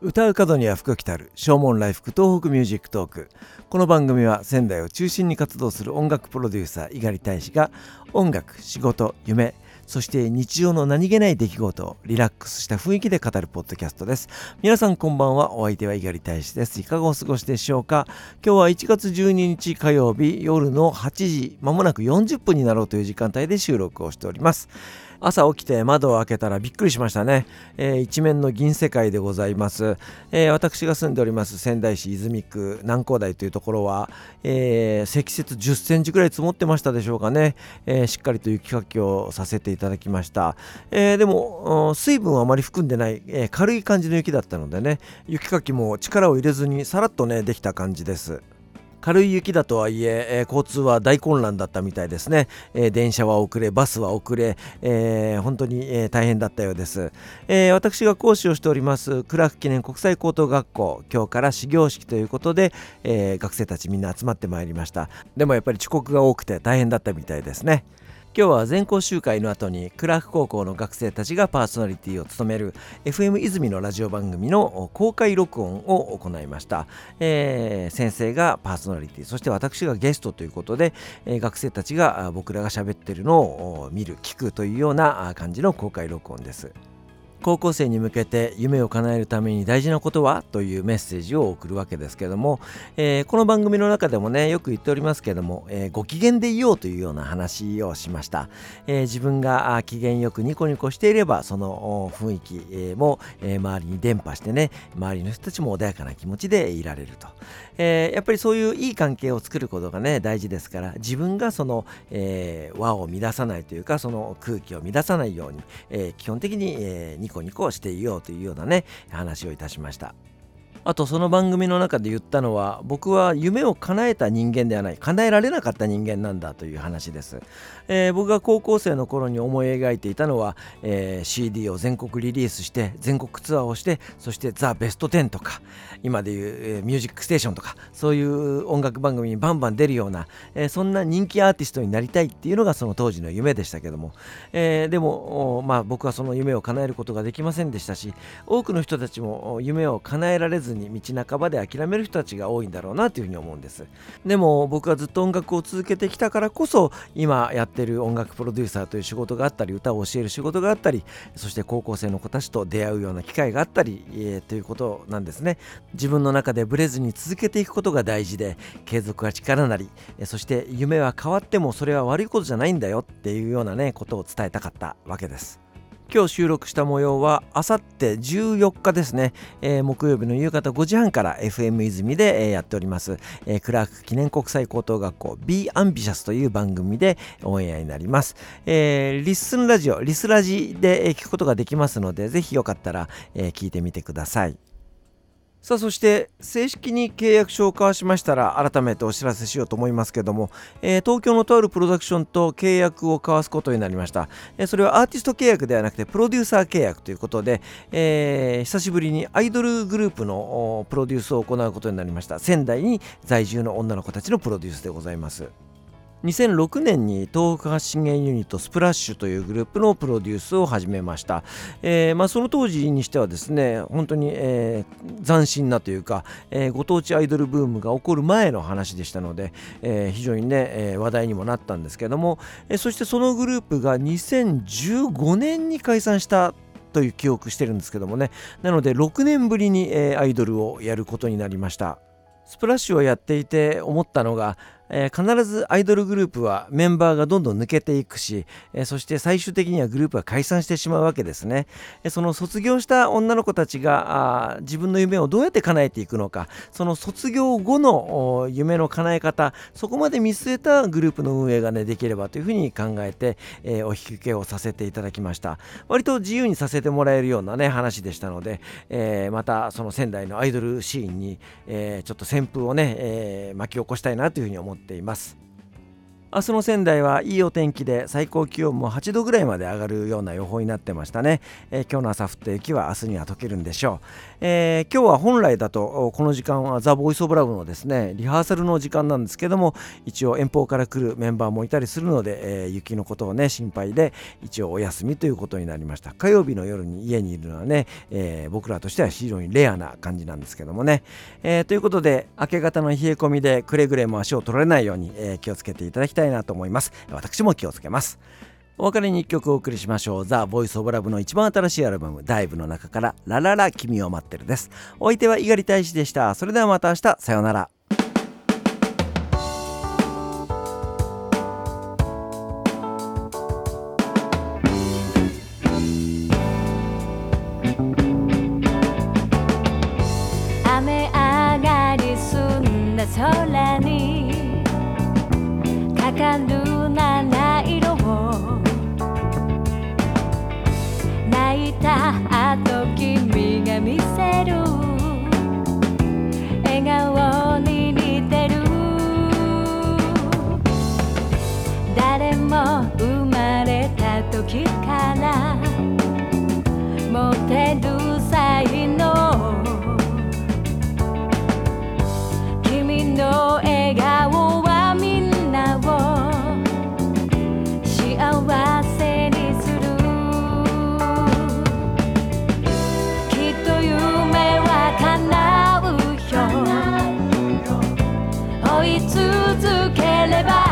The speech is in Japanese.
唱う門には福来たる唱門来福東北ミュージックトーク。この番組は仙台を中心に活動する音楽プロデューサー猪狩大使が音楽仕事夢そして日常の何気ない出来事をリラックスした雰囲気で語るポッドキャストです。皆さんこんばんはお相手は猪狩大使です。いかがお過ごしでしょうか？今日は1月12日火曜日夜の8時まもなく40分になろうという時間帯で収録をしております。朝起きて窓を開けたらびっくりしましたね、えー、一面の銀世界でございます、えー、私が住んでおります仙台市泉区南光台というところは、えー、積雪10センチぐらい積もってましたでしょうかね、えしっかりと雪かきをさせていただきました、えでも水分はあまり含んでない、え軽い感じの雪だったのでね雪かきも力を入れずにさらっとねできた感じです。軽い雪だとはいええー、交通は大混乱だったみたいですね、えー、電車は遅れバスは遅れ、えー、本当に、え大変だったようです、え私が講師をしておりますクラーク記念国際高等学校今日から始業式ということで、え学生たちみんな集まってまいりました。でもやっぱり遅刻が多くて大変だったみたいですね。今日は全校集会の後にクラーク高校の学生たちがパーソナリティを務める FM 泉のラジオ番組の公開録音を行いました、えー、先生がパーソナリティそして私がゲストということで、えー、学生たちが僕らが喋ってるのを見る聞くというような感じの公開録音です。高校生に向けて夢を叶えるために大事なことはというメッセージを送るわけですけども、えー、この番組の中でもねよく言っておりますけども、えー、ご機嫌でいようというような話をしました、えー、自分が機嫌よくニコニコしていればその雰囲気も、え周りに伝播してね周りの人たちも穏やかな気持ちでいられると、えやっぱりそういういい関係を作ることがね大事ですから自分がその、え輪を乱さないというかその空気を乱さないように、え基本的に、えニコニコしていようというようなね話をいたしました。あとその番組の中で言ったのは僕は夢を叶えた人間ではない叶えられなかった人間なんだという話です、えー、僕が高校生の頃に思い描いていたのは、えー、CD を全国リリースして全国ツアーをしてそしてザ・ベスト10とか今でいう、えー、ミュージックステーションとかそういう音楽番組にバンバン出るような、えー、そんな人気アーティストになりたいっていうのがその当時の夢でしたけども、えー、でもまあ僕はその夢を叶えることができませんでしたし多くの人たちも夢を叶えられずにに道半ばで諦める人たちが多いんだろうなというふうに思うんです。でも僕はずっと音楽を続けてきたからこそ今やってる音楽プロデューサーという仕事があったり歌を教える仕事があったりそして高校生の子たちと出会うような機会があったり、えー、ということなんですね。自分の中でブレずに続けていくことが大事で継続が力なりそして夢は変わってもそれは悪いことじゃないんだよっていうようなねことを伝えたかったわけです。今日収録した模様はあさって14日ですね、えー、木曜日の夕方5時半から FM 泉で、えー、やっております、えー、クラーク記念国際高等学校 B アンビシャスという番組でオンエアになります、えー、リッスンラジオリスラジで聞くことができますのでぜひよかったら、え聞いてみてください。さあそして正式に契約書を交わしましたら改めてお知らせしようと思いますけども、えー、東京のとあるプロダクションと契約を交わすことになりました、えー、それはアーティスト契約ではなくてプロデューサー契約ということで、えー、久しぶりにアイドルグループのプロデュースを行うことになりました。仙台に在住の女の子たちのプロデュースでございます。2006年に東北発信源ユニットスプラッシュというグループのプロデュースを始めました、えー、まあ、その当時にしてはですね本当に、えー、斬新なというか、えー、ご当地アイドルブームが起こる前の話でしたので、え非常にね、え話題にもなったんですけども、えそしてそのグループが2015年に解散したという記憶してるんですけどもね。なので6年ぶりに、えアイドルをやることになりました。スプラッシュをやっていて思ったのがえー、必ずアイドルグループはメンバーがどんどん抜けていくし、えー、そして最終的にはグループが解散してしまうわけですね。えー、その卒業した女の子たちがあ自分の夢をどうやって叶えていくのか、その卒業後の夢の叶え方、そこまで見据えたグループの運営がね、できればというふうに考えて、えお引き受けをさせていただきました。割と自由にさせてもらえるようなね、話でしたので、えまたその仙台のアイドルシーンに、えちょっと旋風をね、え巻き起こしたいなというふうに思ってっています。明日の仙台はいいお天気で最高気温も8度ぐらいまで上がるような予報になってましたね、えー、今日の朝降った雪は明日には溶けるんでしょう、えー、今日は本来だとこの時間はザ・ボイス・オブ・ラブのですねリハーサルの時間なんですけども一応遠方から来るメンバーもいたりするので、えー、雪のことをね心配で一応お休みということになりました。火曜日の夜に家にいるのはね、え僕らとしては非常にレアな感じなんですけどもね、えということで明け方の冷え込みでくれぐれも足を取られないように、え気をつけていただきたいたいなと思います私も気をつけますお別れに1曲お送りしましょう。ザ・ボイス・オブ・ラブの一番新しいアルバム、ダイブの中から、ラララ君を待ってるです。お相手は猪狩大使でした。それではまた明日、さようなら。雨上がり澄んだ空かか続